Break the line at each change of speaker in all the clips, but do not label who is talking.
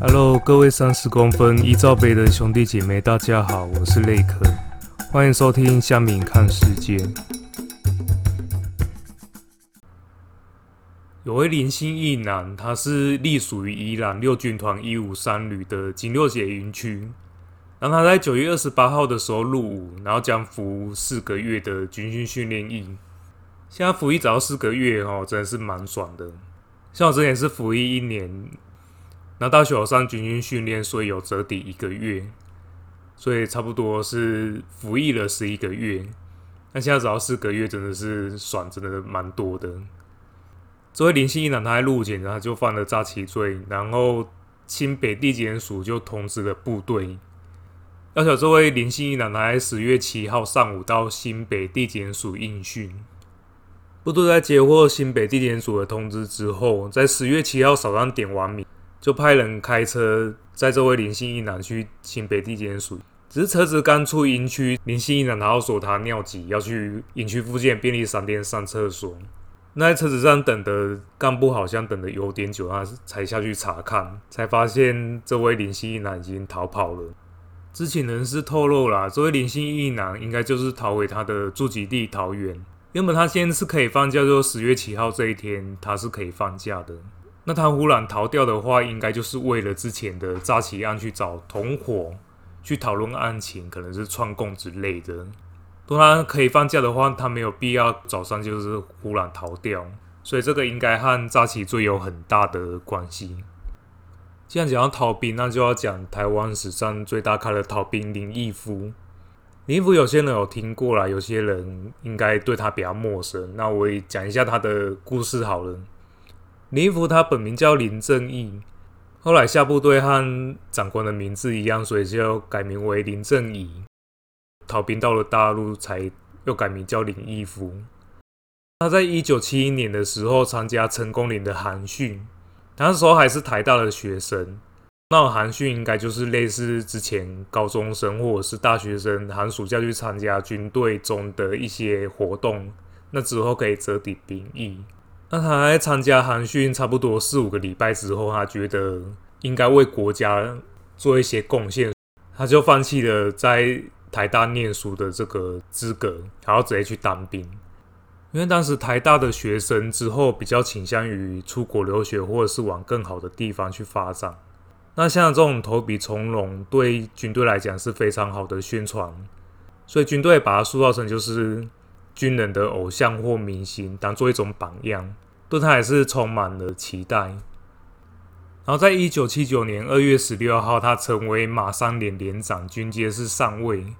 Hello，各位三十公分一罩杯的兄弟姐妹，大家好，我是雷克，欢迎收听虾米看世界。有位林星一男，他是隶属于伊朗六军团一五三旅的金六结营区。然后他在九月二十八号的时候入伍，然后将服四个月的军训训练役。现在服役只要四个月哦，真的是蛮爽的。像我之前是服役一年。那大学有上军训训练，所以有折抵一个月，所以差不多是服役了十一个月。那现在只要四个月，真的是爽，真的蛮多的。这位林姓役男，他入伍前他就犯了诈欺罪，然后新北地检署就通知了部队，要求这位林姓役男，他在十月七号上午到新北地检署应讯。部队在接获新北地检署的通知之后，在十月七号早上点完名。就派人开车载这位林姓一男去新北地检署，只是车子刚出营区，林姓一男然后说他尿急，要去营区附近便利商店上厕所。那在车子上等的干部好像等的有点久，他才下去查看，才发现这位林姓一男已经逃跑了。知情人士透露啦，这位林姓一男应该就是逃回他的住籍地桃园。原本他现在是可以放假，就十月七号这一天他是可以放假的。那他忽然逃掉的话，应该就是为了之前的诈欺案去找同伙去讨论案情，可能是串供之类的。当然可以放假的话，他没有必要早上就是忽然逃掉，所以这个应该和诈欺罪有很大的关系。既然讲到逃兵，那就要讲台湾史上最大咖的逃兵林毅夫。林毅夫有些人有听过啦，有些人应该对他比较陌生。那我也讲一下他的故事好了。林毅夫他本名叫林正义，后来下部队和长官的名字一样，所以就改名为林正义。逃兵到了大陆，才又改名叫林毅夫。他在一九七一年的时候参加成功岭的寒训，那时候还是台大的学生。那种寒训应该就是类似之前高中生或者是大学生寒暑假去参加军队中的一些活动，那之后可以折抵兵役。那他在参加寒训差不多四五个礼拜之后，他觉得应该为国家做一些贡献，他就放弃了在台大念书的这个资格，然后直接去当兵。因为当时台大的学生之后比较倾向于出国留学，或者是往更好的地方去发展。那像这种投笔从戎，对军队来讲是非常好的宣传，所以军队把它塑造成就是。军人的偶像或明星，当做一种榜样，对他还是充满了期待。然后，在一九七九年二月十六号，他成为马三连连长，军阶是上尉。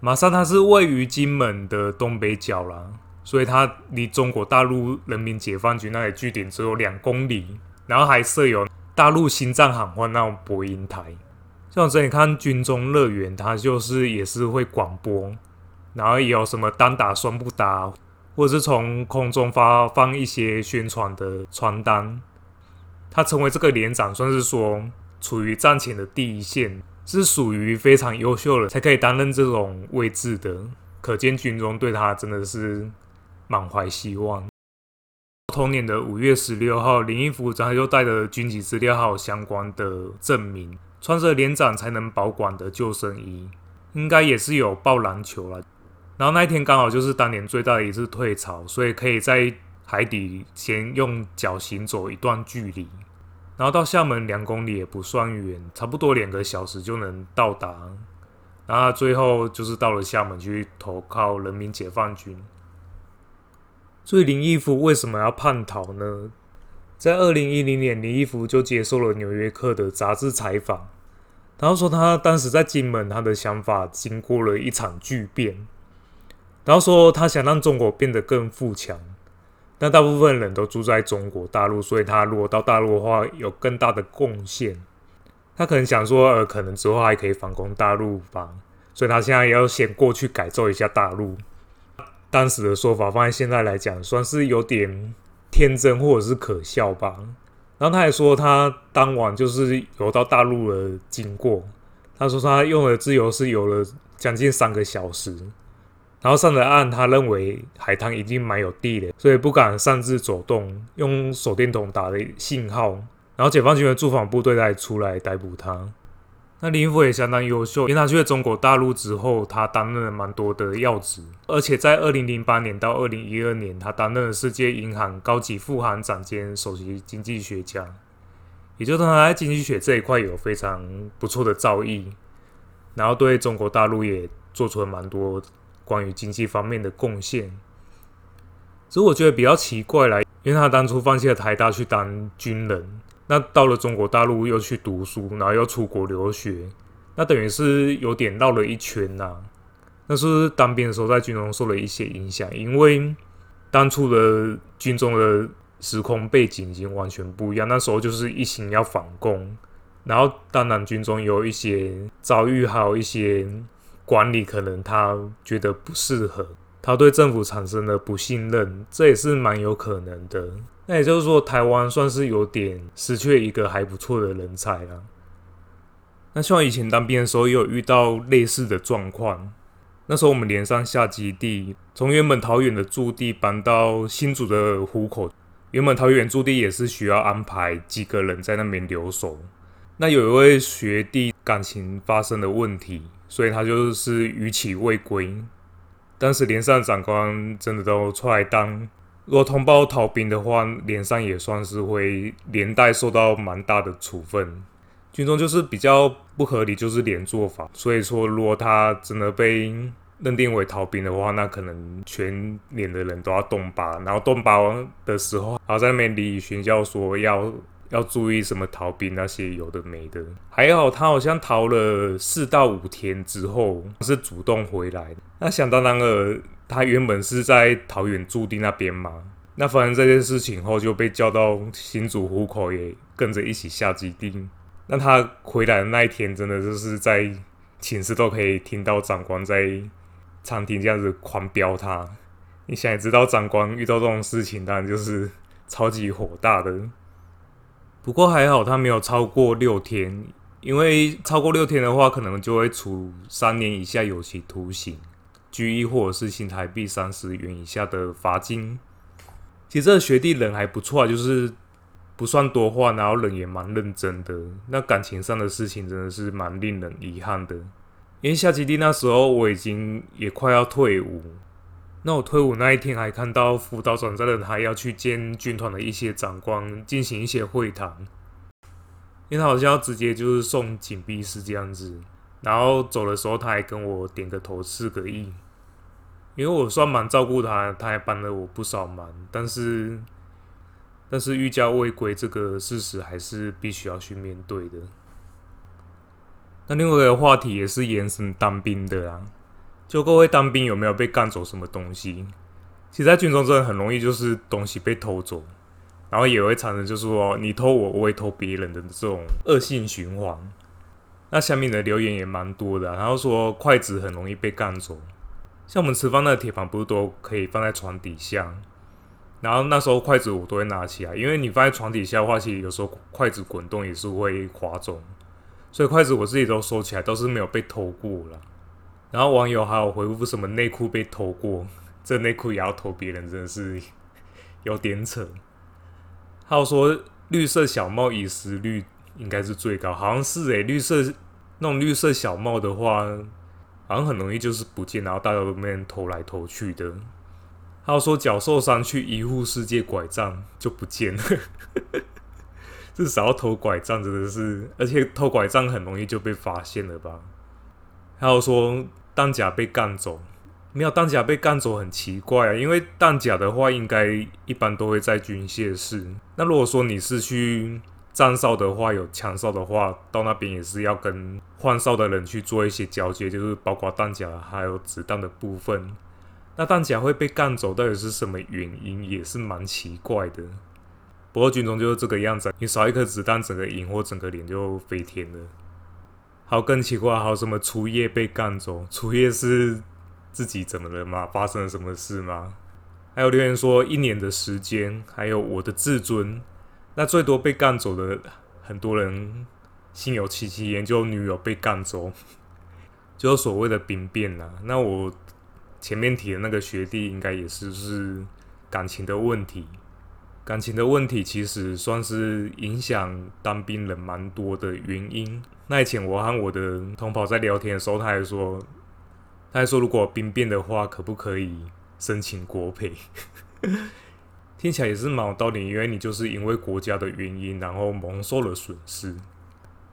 马三他是位于金门的东北角啦，所以他离中国大陆人民解放军那里据点只有两公里，然后还设有大陆心脏喊话那种播音台。像我之前看军中乐园，他就是也是会广播。然后也有什么单打双不打，或者是从空中发放一些宣传的传单。他成为这个连长，算是说处于战前的第一线，是属于非常优秀的，才可以担任这种位置的。可见军中对他真的是满怀希望。同年的五月十六号，林毅夫他就带着军籍资料还有相关的证明，穿着连长才能保管的救生衣，应该也是有抱篮球了。然后那一天刚好就是当年最大的一次退潮，所以可以在海底先用脚行走一段距离，然后到厦门两公里也不算远，差不多两个小时就能到达。然后最后就是到了厦门去投靠人民解放军。所以林毅夫为什么要叛逃呢？在二零一零年，林毅夫就接受了《纽约客》的杂志采访，然后说他当时在金门，他的想法经过了一场巨变。然后说他想让中国变得更富强，但大部分人都住在中国大陆，所以他如果到大陆的话，有更大的贡献。他可能想说，呃，可能之后还可以反攻大陆吧，所以他现在要先过去改造一下大陆。当时的说法放在现在来讲，算是有点天真或者是可笑吧。然后他还说，他当晚就是游到大陆的经过，他说他用的自由是游了将近三个小时。然后上了岸，他认为海滩已经蛮有地了，所以不敢擅自走动，用手电筒打的信号，然后解放军的驻防部队才出来逮捕他。那林福也相当优秀，因为他去了中国大陆之后，他担任了蛮多的要职，而且在二零零八年到二零一二年，他担任了世界银行高级副行长兼首席经济学家，也就是他在经济学这一块有非常不错的造诣，然后对中国大陆也做出了蛮多关于经济方面的贡献。只是我觉得比较奇怪啦，因为他当初放弃了台大去当军人。那到了中国大陆又去读书，然后又出国留学，那等于是有点绕了一圈呐、啊。那是当兵的时候在军中受了一些影响，因为当初的军中的时空背景已经完全不一样。那时候就是一心要反攻，然后当然军中有一些遭遇，还有一些管理，可能他觉得不适合，他对政府产生了不信任，这也是蛮有可能的。那也就是说，台湾算是有点失去一个还不错的人才了。那像以前当兵的时候，也有遇到类似的状况。那时候我们连上下基地，从原本桃园的驻地搬到新竹的湖口。原本桃园驻地也是需要安排几个人在那边留守。那有一位学弟感情发生了问题，所以他就是逾期未归。当时连上长官真的都出来当。如果通报逃兵的话，连上也算是会连带受到蛮大的处分。军中就是比较不合理，就是连坐法。所以说，如果他真的被认定为逃兵的话，那可能全连的人都要动八。然后动八的时候，还在那边礼宣教说要要注意什么逃兵那些有的没的。还好他好像逃了四到五天之后是主动回来。那想当然了。他原本是在桃园驻地那边嘛，那发生这件事情后就被叫到新竹湖口，也跟着一起下基地。那他回来的那一天，真的就是在寝室都可以听到长官在餐厅这样子狂飙他。你想也知道，长官遇到这种事情，当然就是超级火大的。不过还好，他没有超过六天，因为超过六天的话，可能就会处三年以下有期徒刑。拘役或者是新台币三十元以下的罚金。其实这个学弟人还不错，就是不算多话，然后人也蛮认真的。那感情上的事情真的是蛮令人遗憾的。因为夏基地那时候我已经也快要退伍，那我退伍那一天还看到辅导转战的他要去见军团的一些长官进行一些会谈，因为他好像要直接就是送警备室这样子。然后走的时候他还跟我点个头示个意。因为我算蛮照顾他，他还帮了我不少忙，但是，但是逾假未归这个事实还是必须要去面对的。那另外一个话题也是延伸当兵的啊，就各位当兵有没有被干走什么东西？其实，在军中真的很容易就是东西被偷走，然后也会产生就是说你偷我，我会偷别人的这种恶性循环。那下面的留言也蛮多的，然后说筷子很容易被干走。像我们吃饭那个铁盘不是都可以放在床底下，然后那时候筷子我都会拿起来，因为你放在床底下的话，其实有时候筷子滚动也是会滑走，所以筷子我自己都收起来，都是没有被偷过了。然后网友还有回复什么内裤被偷过，这内裤也要偷别人，真的是有点扯。还有说绿色小帽遗失率应该是最高，好像是诶、绿色那种绿色小帽的话。好像很容易就是不见，然后大家都没人偷来偷去的。还有说脚受伤去医护室借拐杖就不见了，至少要偷拐杖真的是，而且偷拐杖很容易就被发现了吧？还有说弹夹被干走，没有弹夹被干走很奇怪啊，因为弹夹的话应该一般都会在军械室。那如果说你是去站哨的话，有枪哨的话，到那边也是要跟换哨的人去做一些交接，就是包括弹夹还有子弹的部分。那弹夹会被干走，到底是什么原因，也是蛮奇怪的。不过军中就是这个样子，你少一颗子弹，整个营或整个连就飞天了。还有更奇怪，还有什么初夜被干走？初夜是自己怎么了吗？发生了什么事吗？还有留言说一年的时间，还有我的自尊。那最多被干走的很多人，心有戚戚焉，就女友被干走，就所谓的兵变呐。那我前面提的那个学弟，应该也是是感情的问题。感情的问题其实算是影响当兵人蛮多的原因。那以前我和我的同袍在聊天的时候，他还说，他还说如果兵变的话，可不可以申请国赔？听起来也是蛮有道理，因为你就是因为国家的原因，然后蒙受了损失。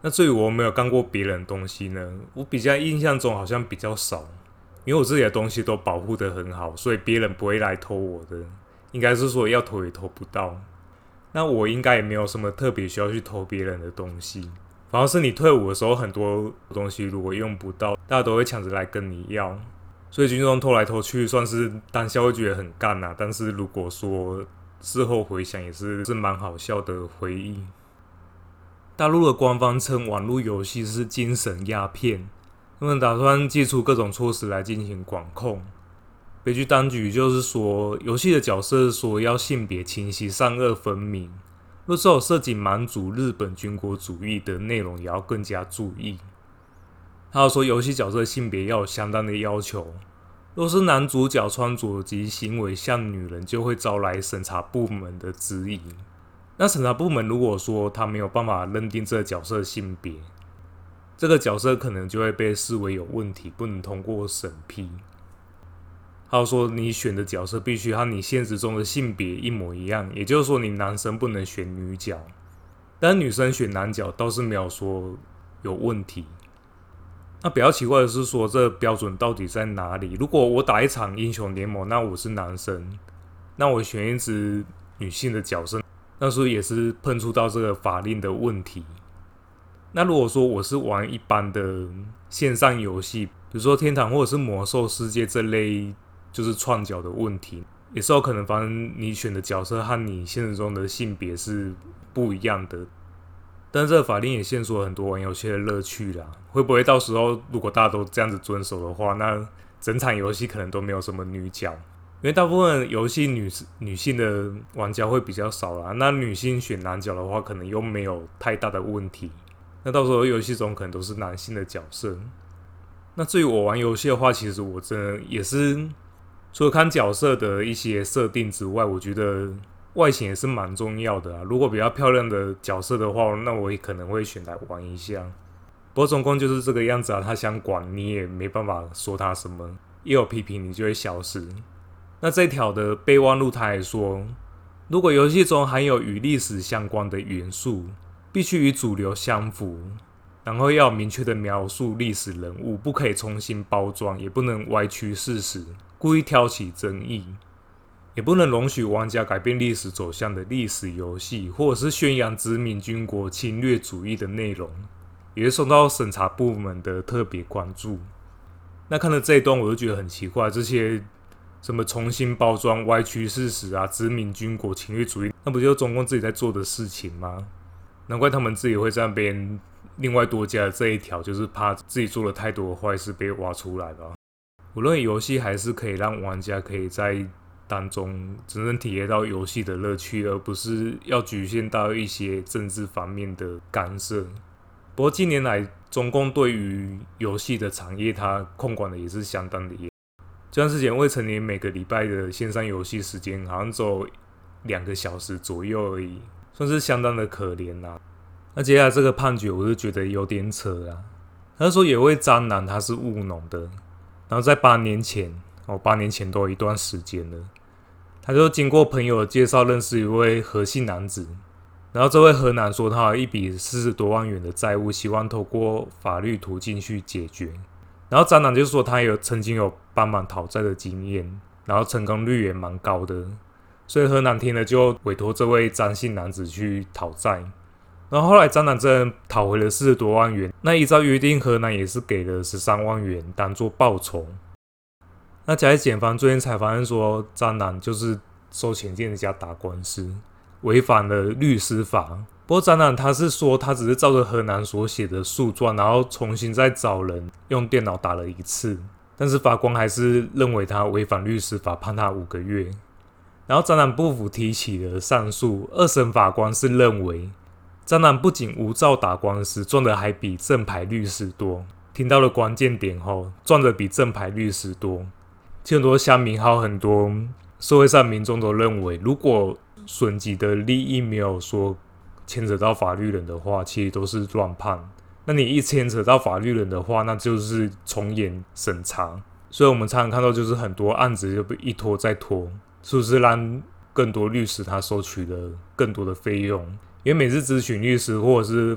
那至于我没有干过别人的东西呢？我比较印象中好像比较少，因为我自己的东西都保护得很好，所以别人不会来偷我的。应该是说要偷也偷不到。那我应该也没有什么特别需要去偷别人的东西。反而是你退伍的时候，很多东西如果用不到，大家都会抢着来跟你要。所以军中偷来偷去，算是当下会觉得很干呐。但是如果说事后回想，也是是蛮好笑的回忆。大陆的官方称网络游戏是精神鸦片，他们打算祭出各种措施来进行管控。北京当局就是说，游戏的角色说要性别清晰、善恶分明。若是有涉及满族、日本军国主义的内容，也要更加注意。还有说，游戏角色性别要有相当的要求。若是男主角穿着及行为像女人，就会招来审查部门的质疑。那审查部门如果说他没有办法认定这个角色性别，这个角色可能就会被视为有问题，不能通过审批。还有说，你选的角色必须和你现实中的性别一模一样，也就是说，你男生不能选女角，但女生选男角倒是没有说有问题。那比较奇怪的是说，这标准到底在哪里？如果我打一场英雄联盟，那我是男生，那我选一只女性的角色，那时候也是碰触到这个法令的问题。那如果说我是玩一般的线上游戏，比如说天堂或者是魔兽世界这类，就是创角的问题，也是有可能发生你选的角色和你现实中的性别是不一样的。但是这个法令也限缩了很多玩游戏的乐趣啦。会不会到时候如果大家都这样子遵守的话，那整场游戏可能都没有什么女角？因为大部分游戏女女性的玩家会比较少啦。那女性选男角的话，可能又没有太大的问题。那到时候游戏中可能都是男性的角色。那至于我玩游戏的话，其实我真的也是除了看角色的一些设定之外，我觉得。外形也是蛮重要的啊，如果比较漂亮的角色的话，那我也可能会选来玩一下。不过总共就是这个样子啊，他想管你也没办法说他什么，一有批评你就会消失。那这条的备忘录他还说，如果游戏中含有与历史相关的元素，必须与主流相符，然后要明确的描述历史人物，不可以重新包装，也不能歪曲事实，故意挑起争议。也不能容许玩家改变历史走向的历史游戏，或者是宣扬殖民军国侵略主义的内容，也会受到审查部门的特别关注。那看了这一段，我就觉得很奇怪，这些什么重新包装、歪曲事实啊，殖民军国侵略主义，那不就中共自己在做的事情吗？难怪他们自己会在那边另外多加这一条，就是怕自己做了太多的坏事被挖出来吧。无论游戏还是可以让玩家可以在当中真正体验到游戏的乐趣，而不是要局限到一些政治方面的干涉。不过近年来，中共对于游戏的产业，它控管的也是相当的严。就像之前，未成年每个礼拜的线上游戏时间好像只有两个小时左右而已，算是相当的可怜啦。那接下来这个判决，我就觉得有点扯啊。他说有位渣男，他是务农的，然后在八年前，哦，八年前都有一段时间了。他就经过朋友的介绍认识一位何姓男子，然后这位何男说他有一笔四十多万元的债务，希望透过法律途径去解决。然后渣男就说他有曾经有帮忙讨债的经验，然后成功率也蛮高的，所以何男听了就委托这位张姓男子去讨债。然后后来渣男真的讨回了四十多万元，那依照约定，河南也是给了十三万元当做报酬。那甲乙检方最近才发现说，渣男就是收钱进人家打官司，违反了律师法。不过渣男他是说，他只是照着河南所写的诉状，然后重新再找人用电脑打了一次。但是法官还是认为他违反律师法，判他五个月。然后渣男不服，提起了上诉。二审法官是认为，渣男不仅无照打官司，赚的还比正牌律师多。听到了关键点后，赚的比正牌律师多。很多乡民还有很多社会上民众都认为，如果损己的利益没有说牵扯到法律人的话，其实都是乱判。那你一牵扯到法律人的话，那就是重演审查。所以我们常常看到，就是很多案子就被一拖再拖，是不是让更多律师他收取了更多的费用？因为每次咨询律师或者是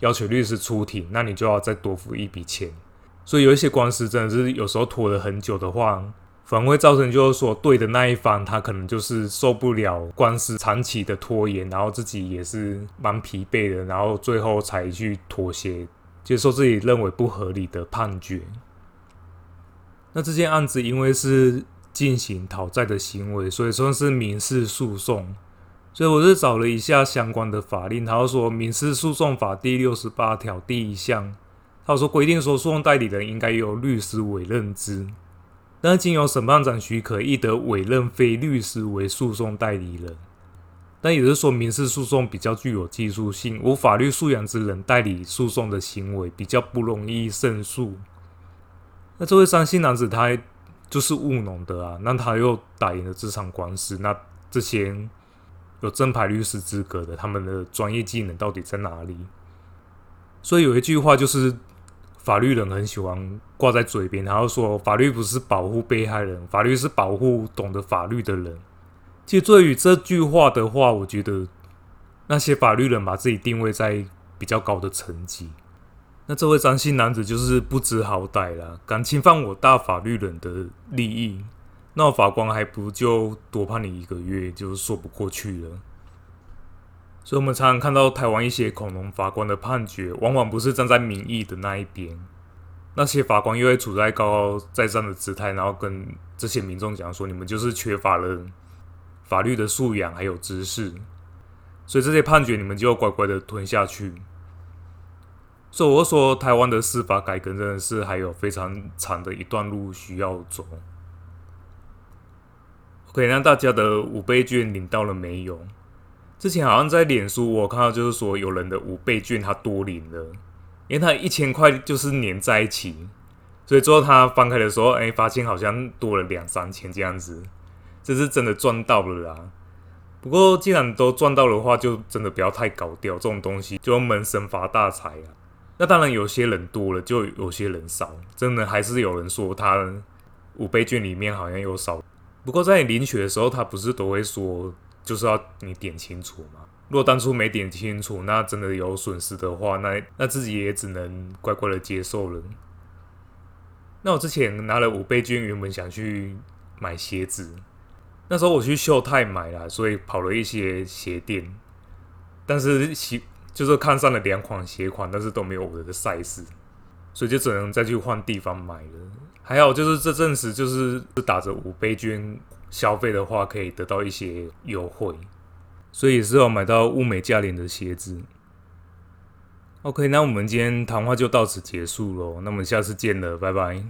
要求律师出庭，那你就要再多付一笔钱。所以有一些官司真的是有时候拖了很久的话，反而会造成就是说对的那一方他可能就是受不了官司长期的拖延，然后自己也是蛮疲惫的，然后最后才去妥协，接受自己认为不合理的判决。那这件案子因为是进行讨债的行为，所以说是民事诉讼。所以我是找了一下相关的法令，他说《民事诉讼法》第六十八条第一项，他说规定说诉讼代理人应该由律师委任之，但经由审判长许可，亦得委任非律师为诉讼代理人。但也是说，民事诉讼比较具有技术性，无法律素养之人代理诉讼的行为比较不容易胜诉。那这位三姓男子他就是务农的啊，那他又打赢了这场官司，那这些有正牌律师资格的，他们的专业技能到底在哪里？所以有一句话就是，法律人很喜欢挂在嘴边，然后说法律不是保护被害人，法律是保护懂得法律的人。其实对于这句话的话，我觉得那些法律人把自己定位在比较高的层级。那这位张姓男子就是不知好歹了，敢侵犯我大法律人的利益，那法官还不就多判你一个月，就说不过去了。所以，我们常常看到台湾一些恐龙法官的判决，往往不是站在民意的那一边，那些法官又会处在高高在上的姿态，然后跟这些民众讲说：“你们就是缺乏了法律的素养，还有知识，所以这些判决你们就要乖乖的吞下去。”所以我说，台湾的司法改革真的是还有非常长的一段路需要走。OK，那大家的五倍券领到了没有？之前好像在脸书我看到，就是说有人的五倍券他多领了，因为他一千块就是粘在一起，所以最后他翻开的时候，哎，发现好像多了两三千这样子，这是真的赚到了啦。不过既然都赚到的话，就真的不要太搞掉这种东西，就闷声发大财啊。那当然，有些人多了，就有些人少。真的还是有人说他五倍券里面好像有少。不过在你领取的时候，他不是都会说，就是要你点清楚嘛。如果当初没点清楚，那真的有损失的话，那那自己也只能乖乖的接受了。那我之前拿了五倍券，原本想去买鞋子，那时候我去秀泰买了，所以跑了一些鞋店，但是鞋。就是看上了两款鞋款，但是都没有我的 size，所以就只能再去换地方买了。还有就是这阵子就是打着五杯券消费的话，可以得到一些优惠，所以也是有买到物美价廉的鞋子。OK，那我们今天谈话就到此结束喽，那我们下次见了，拜拜。